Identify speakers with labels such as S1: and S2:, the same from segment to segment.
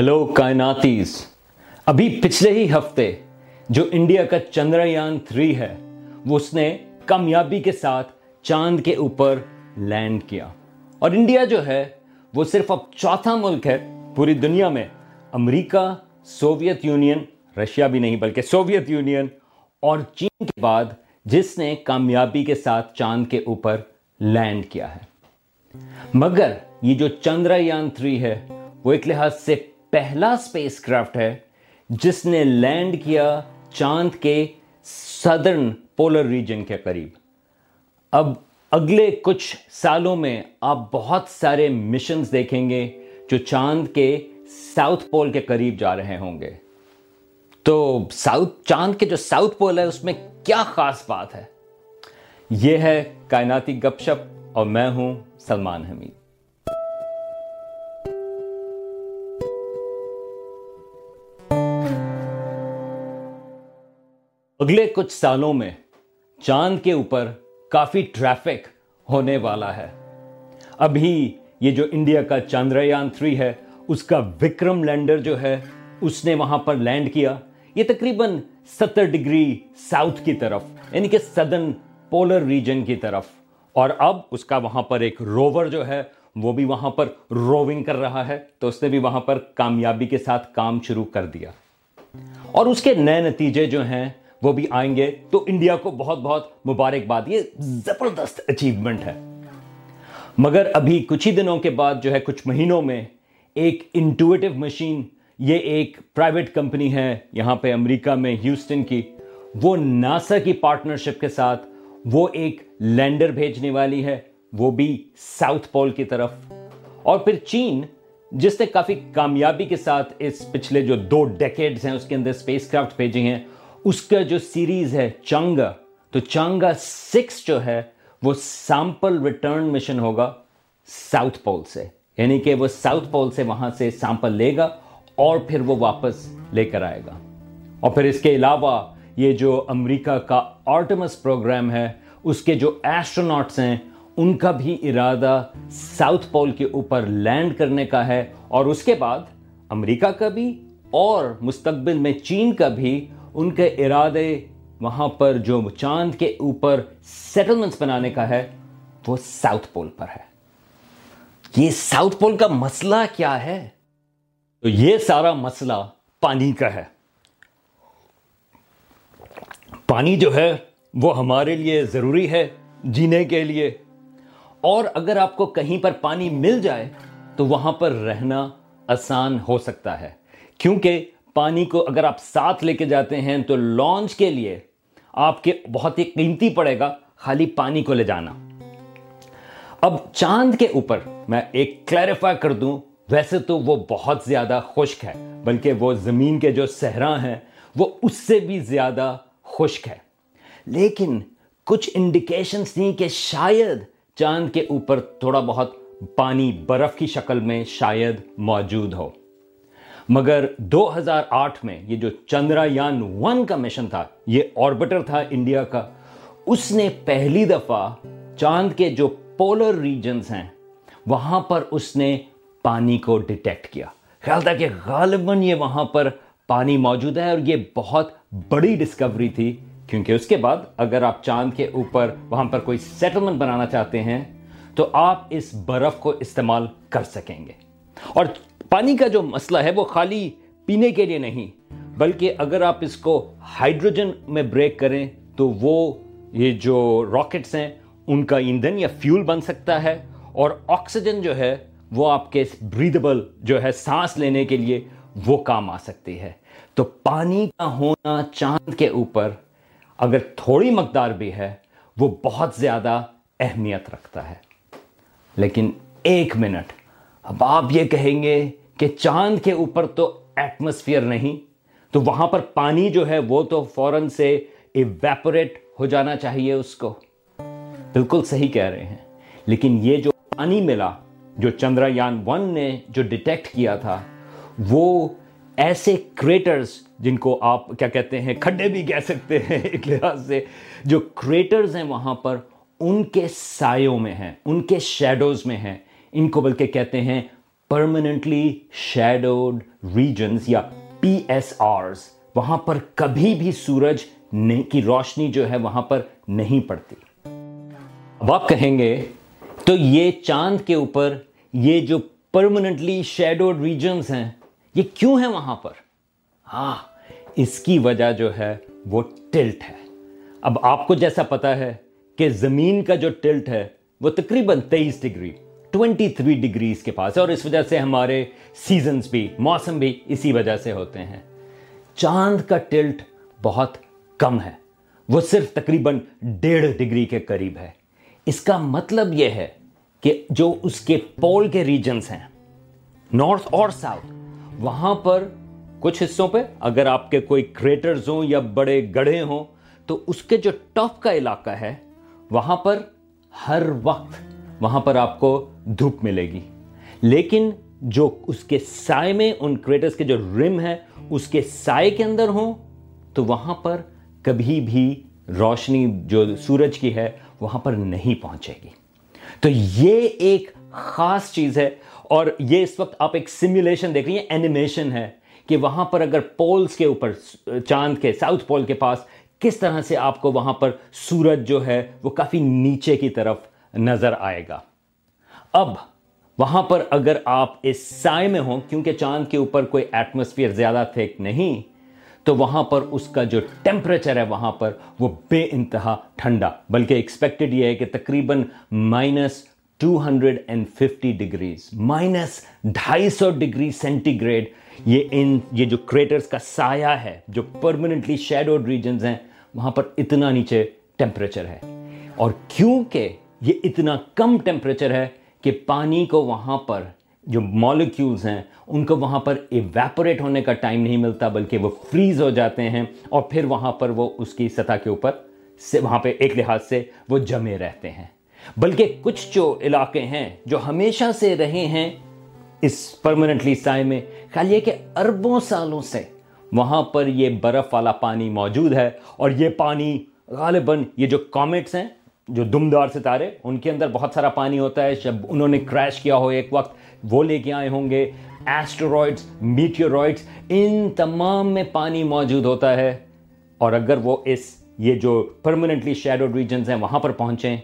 S1: Hello کائناتیز ابھی پچھلے ہی ہفتے جو انڈیا کا چندریان تھری ہے وہ اس نے کامیابی کے ساتھ چاند کے اوپر لینڈ کیا اور انڈیا جو ہے وہ صرف اب چوتھا ملک ہے پوری دنیا میں امریکہ سوویت یونین رشیا بھی نہیں بلکہ سوویت یونین اور چین کے بعد جس نے کامیابی کے ساتھ چاند کے اوپر لینڈ کیا ہے مگر یہ جو چندریان تھری ہے وہ ایک لحاظ سے پہلا سپیس کرافٹ ہے جس نے لینڈ کیا چاند کے سدرن پولر ریجن کے قریب۔ اب اگلے کچھ سالوں میں آپ بہت سارے مشنز دیکھیں گے جو چاند کے ساؤتھ پول کے قریب جا رہے ہوں گے۔ تو ساؤتھ چاند کے جو ساؤتھ پول ہے، اس میں کیا خاص بات ہے؟ یہ ہے کائناتی گپ شپ اور میں ہوں سلمان حمید۔ اگلے کچھ سالوں میں چاند کے اوپر کافی ٹریفک ہونے والا ہے۔ ابھی یہ جو انڈیا کا چاندریان تھری ہے، اس کا وکرم لینڈر جو ہے، اس نے وہاں پر لینڈ کیا۔ یہ تقریباً ستر ڈگری ساؤتھ کی طرف یعنی کہ سدن پولر ریجن کی طرف۔ اور اب اس کا وہاں پر ایک روور جو ہے، وہ بھی وہاں پر روونگ کر رہا ہے۔ تو اس نے بھی وہاں پر کامیابی کے ساتھ کام شروع کر دیا۔ اور اس کے نئے نتیجے جو ہیں وہ بھی آئیں گے۔ تو انڈیا کو بہت بہت مبارکباد۔ یہ زبردست اچیومنٹ ہے۔ مگر ابھی کچھ ہی دنوں کے بعد جو ہے، کچھ مہینوں میں ایک انٹویٹو مشین یہ ایک پرائیویٹ کمپنی ہے یہاں پہ امریکہ میں، ہیوسٹن کی۔ وہ ناسا کی پارٹنرشپ کے ساتھ وہ ایک لینڈر بھیجنے والی ہے۔ وہ بھی ساؤتھ پول کی طرف۔ اور پھر چین، جس نے کافی کامیابی کے ساتھ اس پچھلے جو دو ڈیکیڈز ہیں، اس کے اندر سپیس کرافٹ بھیجی ہیں۔ اس کا جو سیریز ہے چانگا تو چانگا سکس جو ہے، وہ سیمپل ریٹرن مشن ہوگا ساؤتھ پول سے۔ یعنی کہ وہ ساؤتھ پول سے وہاں سے سیمپل لے گا اور پھر وہ واپس لے کر آئے گا۔ اور پھر اس کے علاوہ یہ جو امریکہ کا آرٹمس پروگرام ہے، اس کے جو ایسٹروناٹس ہیں، ان کا بھی ارادہ ساؤتھ پول کے اوپر لینڈ کرنے کا ہے۔ اور اس کے بعد امریکہ کا بھی اور مستقبل میں چین کا بھی ان کے ارادے وہاں پر جو چاند کے اوپر سیٹلمنٹس بنانے کا ہے، وہ ساؤتھ پول پر ہے۔ یہ ساؤتھ پول کا مسئلہ کیا ہے؟ تو یہ سارا مسئلہ پانی کا ہے۔ پانی جو ہے، وہ ہمارے لیے ضروری ہے، جینے کے لیے۔ اور اگر آپ کو کہیں پر پانی مل جائے، تو وہاں پر رہنا آسان ہو سکتا ہے۔ کیونکہ پانی کو اگر آپ ساتھ لے کے جاتے ہیں تو لانچ کے لیے آپ کے بہت ہی قیمتی پڑے گا خالی پانی کو لے جانا۔ اب چاند کے اوپر میں ایک کلیریفائی کر دوں، ویسے تو وہ بہت زیادہ خشک ہے، بلکہ وہ زمین کے جو صحرا ہیں، وہ اس سے بھی زیادہ خشک ہے۔ لیکن کچھ انڈیکیشنز تھیں کہ شاید چاند کے اوپر تھوڑا بہت پانی برف کی شکل میں شاید موجود ہو۔ مگر دو ہزار آٹھ میں یہ جو چندریان ون کا مشن تھا، یہ آربٹر تھا انڈیا کا، اس نے پہلی دفعہ چاند کے جو پولر ریجنز ہیں، وہاں پر اس نے پانی کو ڈیٹیکٹ کیا۔ خیال تھا کہ غالباً یہ وہاں پر پانی موجود ہے اور یہ بہت بڑی ڈسکوری تھی، کیونکہ اس کے بعد اگر آپ چاند کے اوپر وہاں پر کوئی سیٹلمنٹ بنانا چاہتے ہیں، تو آپ اس برف کو استعمال کر سکیں گے۔ اور پانی کا جو مسئلہ ہے وہ خالی پینے کے لیے نہیں، بلکہ اگر آپ اس کو ہائیڈروجن میں بریک کریں تو وہ یہ جو راکٹس ہیں، ان کا ایندھن یا فیول بن سکتا ہے اور آکسیجن جو ہے وہ آپ کے بریدبل جو ہے سانس لینے کے لیے وہ کام آ سکتی ہے۔ تو پانی کا ہونا چاند کے اوپر اگر تھوڑی مقدار بھی ہے، وہ بہت زیادہ اہمیت رکھتا ہے۔ لیکن ایک منٹ، اب آپ یہ کہیں گے کہ چاند کے اوپر تو ایٹماسفیئر نہیں، تو وہاں پر پانی جو ہے وہ تو فوراً سے ایویپوریٹ ہو جانا چاہیے اس کو۔ بالکل صحیح کہہ رہے ہیں۔ لیکن یہ جو پانی ملا، جو چندریان ون نے جو ڈیٹیکٹ کیا تھا، وہ ایسے کریٹرز جن کو آپ کیا کہتے ہیں، کھڈے بھی کہہ سکتے ہیں ایک لحاظ سے، جو کریٹرز ہیں وہاں پر، ان کے سایوں میں ہیں، ان کے شیڈوز میں ہیں۔ ان کو بلکہ کہتے ہیں پرماننٹلی شیڈوڈ ریجنز یا پی ایس آرز وہاں پر کبھی بھی سورج کی روشنی جو ہے وہاں پر نہیں پڑتی۔ اب آپ کہیں گے، تو یہ چاند کے اوپر یہ جو پرماننٹلی شیڈوڈ ریجنز ہیں، یہ کیوں ہیں وہاں پر؟ ہاں اس کی وجہ جو ہے وہ ٹلٹ ہے۔ اب آپ کو جیسا پتا ہے کہ زمین کا جو ٹلٹ ہے وہ تقریباً تیئیس ڈگری ٹوینٹی تھری ڈگریز کے پاس ہے اور اس وجہ سے ہمارے سیزنز بھی، موسم بھی اسی وجہ سے ہوتے ہیں۔ چاند کا ٹلٹ بہت کم ہے۔ وہ صرف تقریباً ڈیڑھ ڈگری کے قریب ہے۔ اس کا مطلب یہ ہے کہ جو اس کے پول کے ریجنز ہیں نارتھ اور ساؤتھ وہاں پر کچھ حصوں پہ اگر آپ کے کوئی کریٹرز ہوں یا بڑے گڑھے ہوں، تو اس کے جو ٹاپ کا علاقہ ہے، وہاں پر ہر وقت وہاں پر آپ کو دھوپ ملے گی۔ لیکن جو اس کے سائے میں ان کریٹرز کے جو رم ہے، اس کے سائے کے اندر ہوں، تو وہاں پر کبھی بھی روشنی جو سورج کی ہے، وہاں پر نہیں پہنچے گی۔ تو یہ ایک خاص چیز ہے، اور یہ اس وقت آپ ایک سیمولیشن دیکھ رہی ہیں اینیمیشن ہے کہ وہاں پر اگر پولز کے اوپر، چاند کے ساؤتھ پول کے پاس کس طرح سے آپ کو وہاں پر سورج جو ہے، وہ کافی نیچے کی طرف نظر آئے گا۔ اب وہاں پر اگر آپ اس سائے میں ہوں، کیونکہ چاند کے اوپر کوئی ایٹماسفیئر زیادہ تھیک نہیں، تو وہاں پر اس کا جو ٹیمپریچر ہے وہاں پر وہ بے انتہا ٹھنڈا، بلکہ ایکسپیکٹڈ یہ ہے کہ تقریباً minus two hundred and fifty degrees minus ڈھائی سو ڈگری سینٹی گریڈ یہ ان، یہ جو کریٹرز کا سایہ ہے، جو پرماننٹلی شیڈوڈ ریجنز ہیں، وہاں پر اتنا نیچے ٹیمپریچر ہے۔ اور کیونکہ یہ اتنا کم ٹیمپریچر ہے کہ پانی کو وہاں پر جو مالیکیولز ہیں، ان کو وہاں پر ایویپوریٹ ہونے کا ٹائم نہیں ملتا، بلکہ وہ فریز ہو جاتے ہیں اور پھر وہاں پر وہ اس کی سطح کے اوپر سے، وہاں پہ ایک لحاظ سے وہ جمے رہتے ہیں۔ بلکہ کچھ جو علاقے ہیں جو ہمیشہ سے رہے ہیں اس پرماننٹلی سائے میں، خیال یہ کہ اربوں سالوں سے وہاں پر یہ برف والا پانی موجود ہے اور یہ پانی غالباً یہ جو کامٹس ہیں جو دمدار ستارے، ان کے اندر بہت سارا پانی ہوتا ہے۔ جب انہوں نے کریش کیا ہو ایک وقت، وہ لے کے آئے ہوں گے۔ ایسٹرائڈس میٹیورائڈس ان تمام میں پانی موجود ہوتا ہے۔ اور اگر وہ اس، یہ جو پرماننٹلی شیڈو ریجنز ہیں، وہاں پر پہنچیں،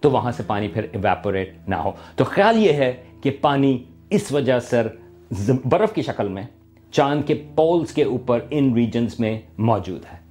S1: تو وہاں سے پانی پھر ایویپوریٹ نہ ہو۔ تو خیال یہ ہے کہ پانی اس وجہ سر برف کی شکل میں، چاند کے پولز کے اوپر، ان ریجنز میں موجود ہے۔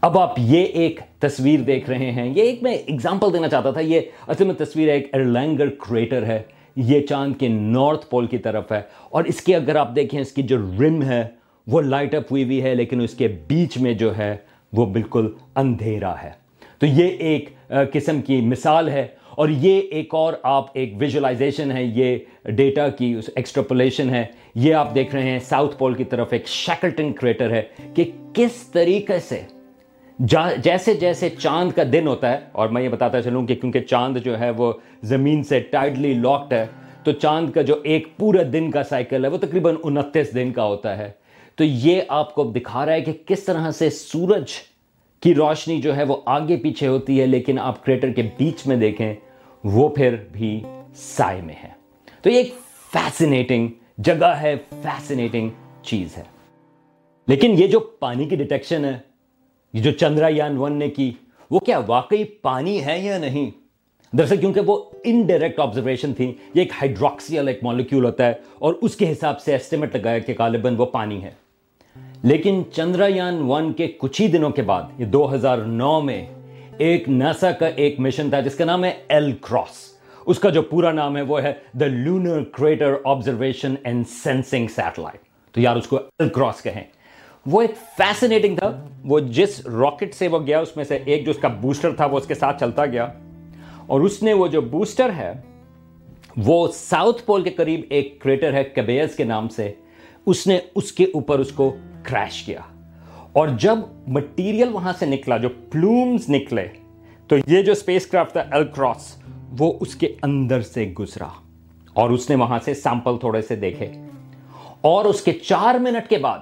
S1: اب آپ یہ ایک تصویر دیکھ رہے ہیں۔ یہ ایک میں اگزامپل دینا چاہتا تھا، یہ اصل میں تصویر ایک ارلینگر کریٹر ہے۔ یہ چاند کے نارتھ پول کی طرف ہے۔ اور اس کے اگر آپ دیکھیں، اس کی جو رم ہے، وہ لائٹ اپ ہوئی ہوئی ہے، لیکن اس کے بیچ میں جو ہے، وہ بالکل اندھیرا ہے۔ تو یہ ایک قسم کی مثال ہے۔ اور یہ ایک اور آپ ایک ویژولائزیشن ہے، یہ ڈیٹا کی ایکسٹراپولیشن ہے۔ یہ آپ دیکھ رہے ہیں ساؤتھ پول کی طرف ایک شیکلٹن کریٹر ہے کہ کس طریقے سے جیسے جیسے چاند کا دن ہوتا ہے، اور میں یہ بتاتا چلوں کہ کیونکہ چاند جو ہے وہ زمین سے ٹائٹلی لاکڈ ہے، تو چاند کا جو ایک پورا دن کا سائیکل ہے، وہ تقریباً انتیس دن کا ہوتا ہے۔ تو یہ آپ کو دکھا رہا ہے کہ کس طرح سے سورج کی روشنی جو ہے وہ آگے پیچھے ہوتی ہے، لیکن آپ کریٹر کے بیچ میں دیکھیں، وہ پھر بھی سائے میں ہے۔ تو یہ ایک فیسنیٹنگ جگہ ہے فیسنیٹنگ چیز ہے۔ لیکن یہ جو پانی کی ڈیٹیکشن ہے یہ جو چندریان ون نے کی، وہ کیا واقعی پانی ہے یا نہیں؟ دراصل کیونکہ وہ انڈائریکٹ آبزرویشن تھی، یہ ایک ہائیڈروکسیل ایک مالیکیول ہوتا ہے اور اس کے حساب سے ایسٹیمیٹ لگایا کہ غالباً وہ پانی ہے۔ لیکن چندریان ون کے کچھ ہی دنوں کے بعد، یہ دو ہزار نو میں، ایک ناسا کا ایک مشن تھا جس کا نام ہے ایل کراس۔ اس کا جو پورا نام ہے، وہ ہے the lunar crater observation and sensing satellite تو یار اس کو ایل کراس کہیں۔ وہ ایک فیسنیٹنگ تھا۔ وہ جس راکٹ سے وہ گیا، اس میں سے ایک جو اس کا بوسٹر تھا، وہ اس کے ساتھ چلتا گیا۔ اور اس نے وہ جو بوسٹر ہے، وہ ساؤتھ پول کے قریب ایک کریٹر ہے کبیز کے نام سے۔ اس نے اس کے اوپر اس کو کریش کیا۔ اور جب مٹیریل وہاں سے نکلا، جو پلومز نکلے، تو یہ جو اسپیس کرافٹ تھا ایل کراس وہ اس کے اندر سے گزرا۔ اور اس نے وہاں سے سیمپل تھوڑے سے دیکھے۔ اور اس کے چار منٹ کے بعد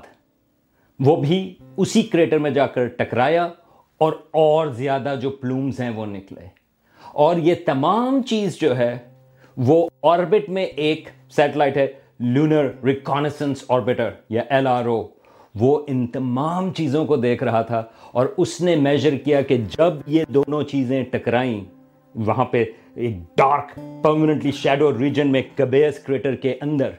S1: وہ بھی اسی کریٹر میں جا کر ٹکرایا اور اور زیادہ جو پلومز ہیں وہ نکلے۔ اور یہ تمام چیز جو ہے، وہ آربٹ میں ایک سیٹلائٹ ہے لونر ریکانسنس آربیٹر یا ایل آر او وہ ان تمام چیزوں کو دیکھ رہا تھا اور اس نے میجر کیا کہ جب یہ دونوں چیزیں ٹکرائیں، وہاں پہ ایک ڈارک پرماننٹلی شیڈو ریجن میں کبیس کریٹر کے اندر،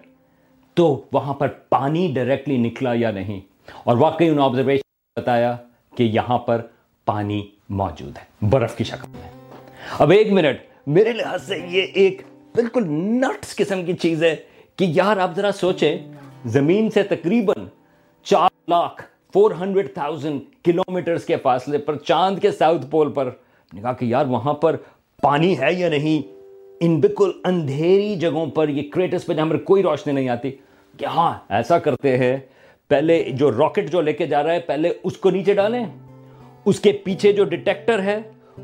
S1: تو وہاں پر پانی ڈائریکٹلی نکلا یا نہیں؟ اور واقعی ان آبزرویشن بتایا کہ یہاں پر پانی موجود ہے، برف کی شکل میں۔ اب ایک منٹ، میرے لحاظ سے یہ ایک بالکل نٹس قسم کی چیز ہے کہ یار آپ ذرا سوچیں، زمین سے تقریباً چار lakh four hundred thousand kilometres کے فاصلے پر، چاند کے ساؤتھ پول پر۔ کہا کہ یار وہاں پر پانی ہے یا نہیں؟ ان بالکل اندھیری جگہوں پر یہ کریٹرز پہ جہاں پر کوئی روشنی نہیں آتی۔ کہ ہاں ایسا کرتے ہیں پہلے جو راکٹ جو لے کے جا رہا ہے، پہلے اس کو نیچے ڈالیں۔ اس کے پیچھے جو ڈیٹیکٹر ہے،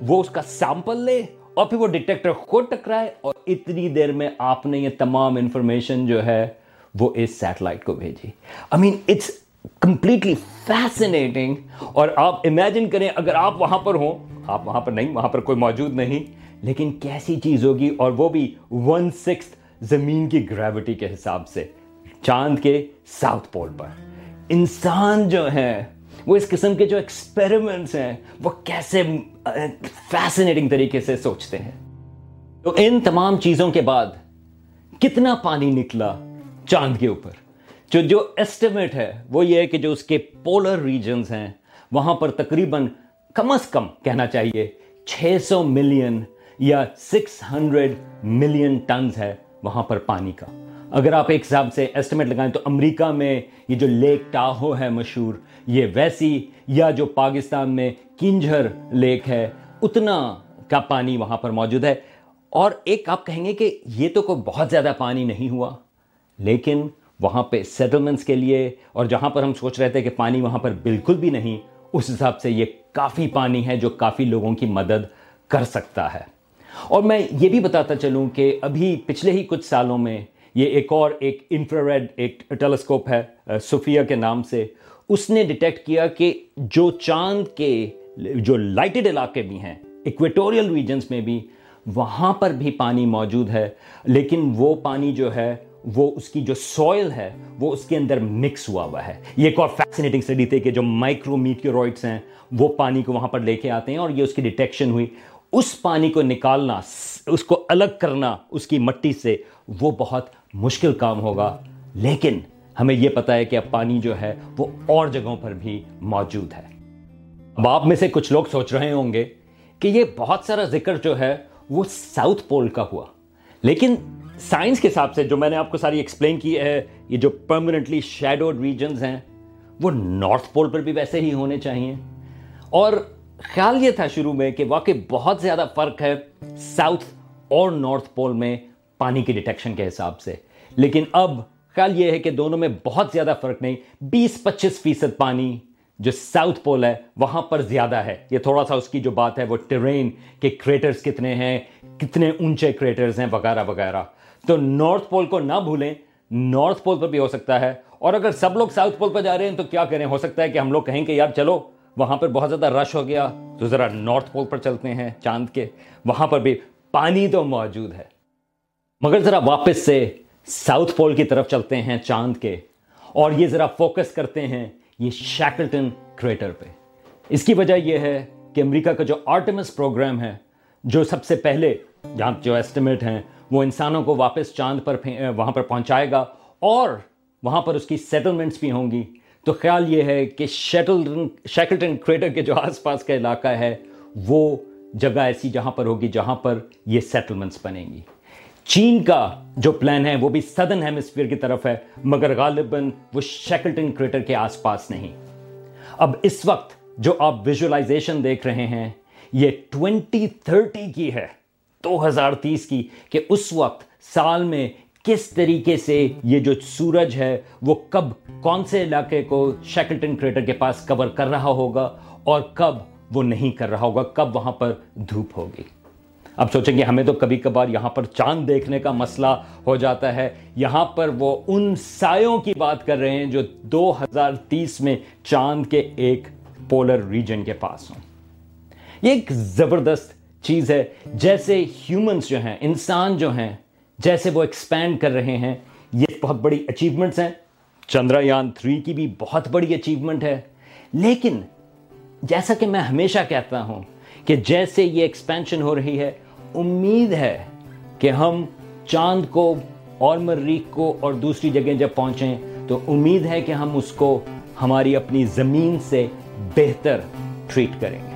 S1: وہ اس کا سیمپل لے اور پھر وہ ڈیٹیکٹر خود ٹکرائے اور اتنی دیر میں آپ نے یہ تمام انفارمیشن جو ہے، وہ اس سیٹلائٹ کو بھیجی۔ I mean it's completely fascinating اور آپ امیجن کریں، اگر آپ وہاں پر ہوں، آپ وہاں پر نہیں، وہاں پر کوئی موجود نہیں، لیکن کیسی چیز ہوگی اور وہ بھی ون سکس زمین کی گریوٹی کے حساب سے، چاند کے ساؤتھ پول پر۔ انسان جو ہے وہ اس قسم کے جو ایکسپیریمنٹس ہیں، وہ کیسے فیسنیٹنگ طریقے سے سوچتے ہیں۔ تو ان تمام چیزوں کے بعد کتنا پانی نکلا چاند کے اوپر؟ جو جو ایسٹیمیٹ ہے، وہ یہ ہے کہ جو اس کے پولر ریجنز ہیں، وہاں پر تقریباً کم از کم کہنا چاہیے، چھ سو ملین یا سکس ہنڈریڈ ملین ٹنز ہے وہاں پر پانی کا۔ اگر آپ ایک حساب سے ایسٹیمیٹ لگائیں تو امریکہ میں یہ جو لیک ٹاہو ہے مشہور، یہ ویسی، یا جو پاکستان میں کنجھر لیک ہے، اتنا کا پانی وہاں پر موجود ہے۔ اور ایک آپ کہیں گے کہ یہ تو کوئی بہت زیادہ پانی نہیں ہوا، لیکن وہاں پہ سیٹلمنٹس کے لیے اور جہاں پر ہم سوچ رہے تھے کہ پانی وہاں پر بالکل بھی نہیں، اس حساب سے یہ کافی پانی ہے جو کافی لوگوں کی مدد کر سکتا ہے۔ اور میں یہ بھی بتاتا چلوں کہ ابھی پچھلے ہی کچھ سالوں میں یہ ایک اور ایک انفراریڈ ایک ٹیلیسکوپ ہے صوفیہ کے نام سے۔ اس نے ڈیٹیکٹ کیا کہ جو چاند کے جو لائٹڈ علاقے بھی ہیں ایکویٹوریل ریجنز میں بھی، وہاں پر بھی پانی موجود ہے۔ لیکن وہ پانی جو ہے، وہ اس کی جو سوئل ہے، وہ اس کے اندر مکس ہوا ہوا ہے۔ یہ ایک اور فیسنیٹنگ اسٹڈی تھے کہ جو مائکرو میٹیورائٹس ہیں، وہ پانی کو وہاں پر لے کے آتے ہیں اور یہ اس کی ڈیٹیکشن ہوئی۔ اس پانی کو نکالنا، اس کو الگ کرنا، اس کی مٹی سے، وہ بہت مشکل کام ہوگا، لیکن ہمیں یہ پتا ہے کہ اب پانی جو ہے وہ اور جگہوں پر بھی موجود ہے۔ اب آپ میں سے کچھ لوگ سوچ رہے ہوں گے کہ یہ بہت سارا ذکر جو ہے وہ ساؤتھ پول کا ہوا۔ لیکن سائنس کے حساب سے جو میں نے آپ کو ساری ایکسپلین کی ہے، یہ جو پرماننٹلی شیڈوڈ ریجنز ہیں، وہ نارتھ پول پر بھی ویسے ہی ہونے چاہیے اور خیال یہ تھا شروع میں کہ واقعی بہت زیادہ فرق ہے ساؤتھ اور نارتھ پول میں پانی کی ڈیٹیکشن کے حساب سے۔ لیکن اب خیال یہ ہے کہ دونوں میں بہت زیادہ فرق نہیں، بیس پچیس فیصد پانی جو ساؤتھ پول ہے، وہاں پر زیادہ ہے۔ یہ تھوڑا سا اس کی جو بات ہے، وہ ٹرین کے کریٹرز کتنے ہیں، کتنے اونچے کریٹرز ہیں، وغیرہ وغیرہ۔ تو نارتھ پول کو نہ بھولیں نارتھ پول پر بھی ہو سکتا ہے۔ اور اگر سب لوگ ساؤتھ پول پر جا رہے ہیں، تو کیا کریں؟ ہو سکتا ہے کہ ہم لوگ کہیں کہ یار چلو، وہاں پر بہت زیادہ رش ہو گیا، تو ذرا نارتھ پول پر چلتے ہیں چاند کے۔ وہاں پر بھی پانی تو موجود ہے۔ مگر ذرا واپس سے ساؤتھ پول کی طرف چلتے ہیں چاند کے اور یہ ذرا فوکس کرتے ہیں یہ شیکلٹن کریٹر پہ۔ اس کی وجہ یہ ہے کہ امریکہ کا جو آرٹمس پروگرام ہے، جو سب سے پہلے جہاں جو ایسٹیمیٹ ہیں، وہ انسانوں کو واپس چاند پر وہاں پر پہنچائے گا اور وہاں پر اس کی سیٹلمنٹس بھی ہوں گی۔ تو خیال یہ ہے کہ شیکلٹن کریٹر کے جو آس پاس کا علاقہ ہے، وہ جگہ ایسی جہاں پر ہوگی جہاں پر یہ سیٹلمنٹس بنیں گی۔ چین کا جو پلان ہے وہ بھی سدن ہیمسفیئر کی طرف ہے، مگر غالباً وہ شیکلٹن کریٹر کے آس پاس نہیں۔ اب اس وقت جو آپ ویژولائزیشن دیکھ رہے ہیں، یہ ٹوینٹی تھرٹی کی ہے، دو ہزار تیس کی، کہ اس وقت سال میں کس طریقے سے یہ جو سورج ہے، وہ کب کون سے علاقے کو شیکلٹن کریٹر کے پاس کور کر رہا ہوگا اور کب وہ نہیں کر رہا ہوگا، کب وہاں پر دھوپ ہوگی۔ اب سوچیں گے ہمیں تو کبھی کبھار یہاں پر چاند دیکھنے کا مسئلہ ہو جاتا ہے۔ یہاں پر وہ ان سایوں کی بات کر رہے ہیں جو دو ہزار تیس میں چاند کے ایک پولر ریجن کے پاس ہوں۔ یہ ایک زبردست چیز ہے۔ جیسے ہیومنس جو ہیں، انسان جو ہیں، جیسے وہ ایکسپینڈ کر رہے ہیں، یہ بہت بڑی اچیومنٹس ہیں۔ چندریان تھری کی بھی بہت بڑی اچیومنٹ ہے۔ لیکن جیسا کہ میں ہمیشہ کہتا ہوں کہ جیسے یہ ایکسپینشن ہو رہی ہے امید ہے کہ ہم چاند کو اور مریخ کو اور دوسری جگہ جب پہنچیں تو امید ہے کہ ہم اس کو ہماری اپنی زمین سے بہتر ٹریٹ کریں گے۔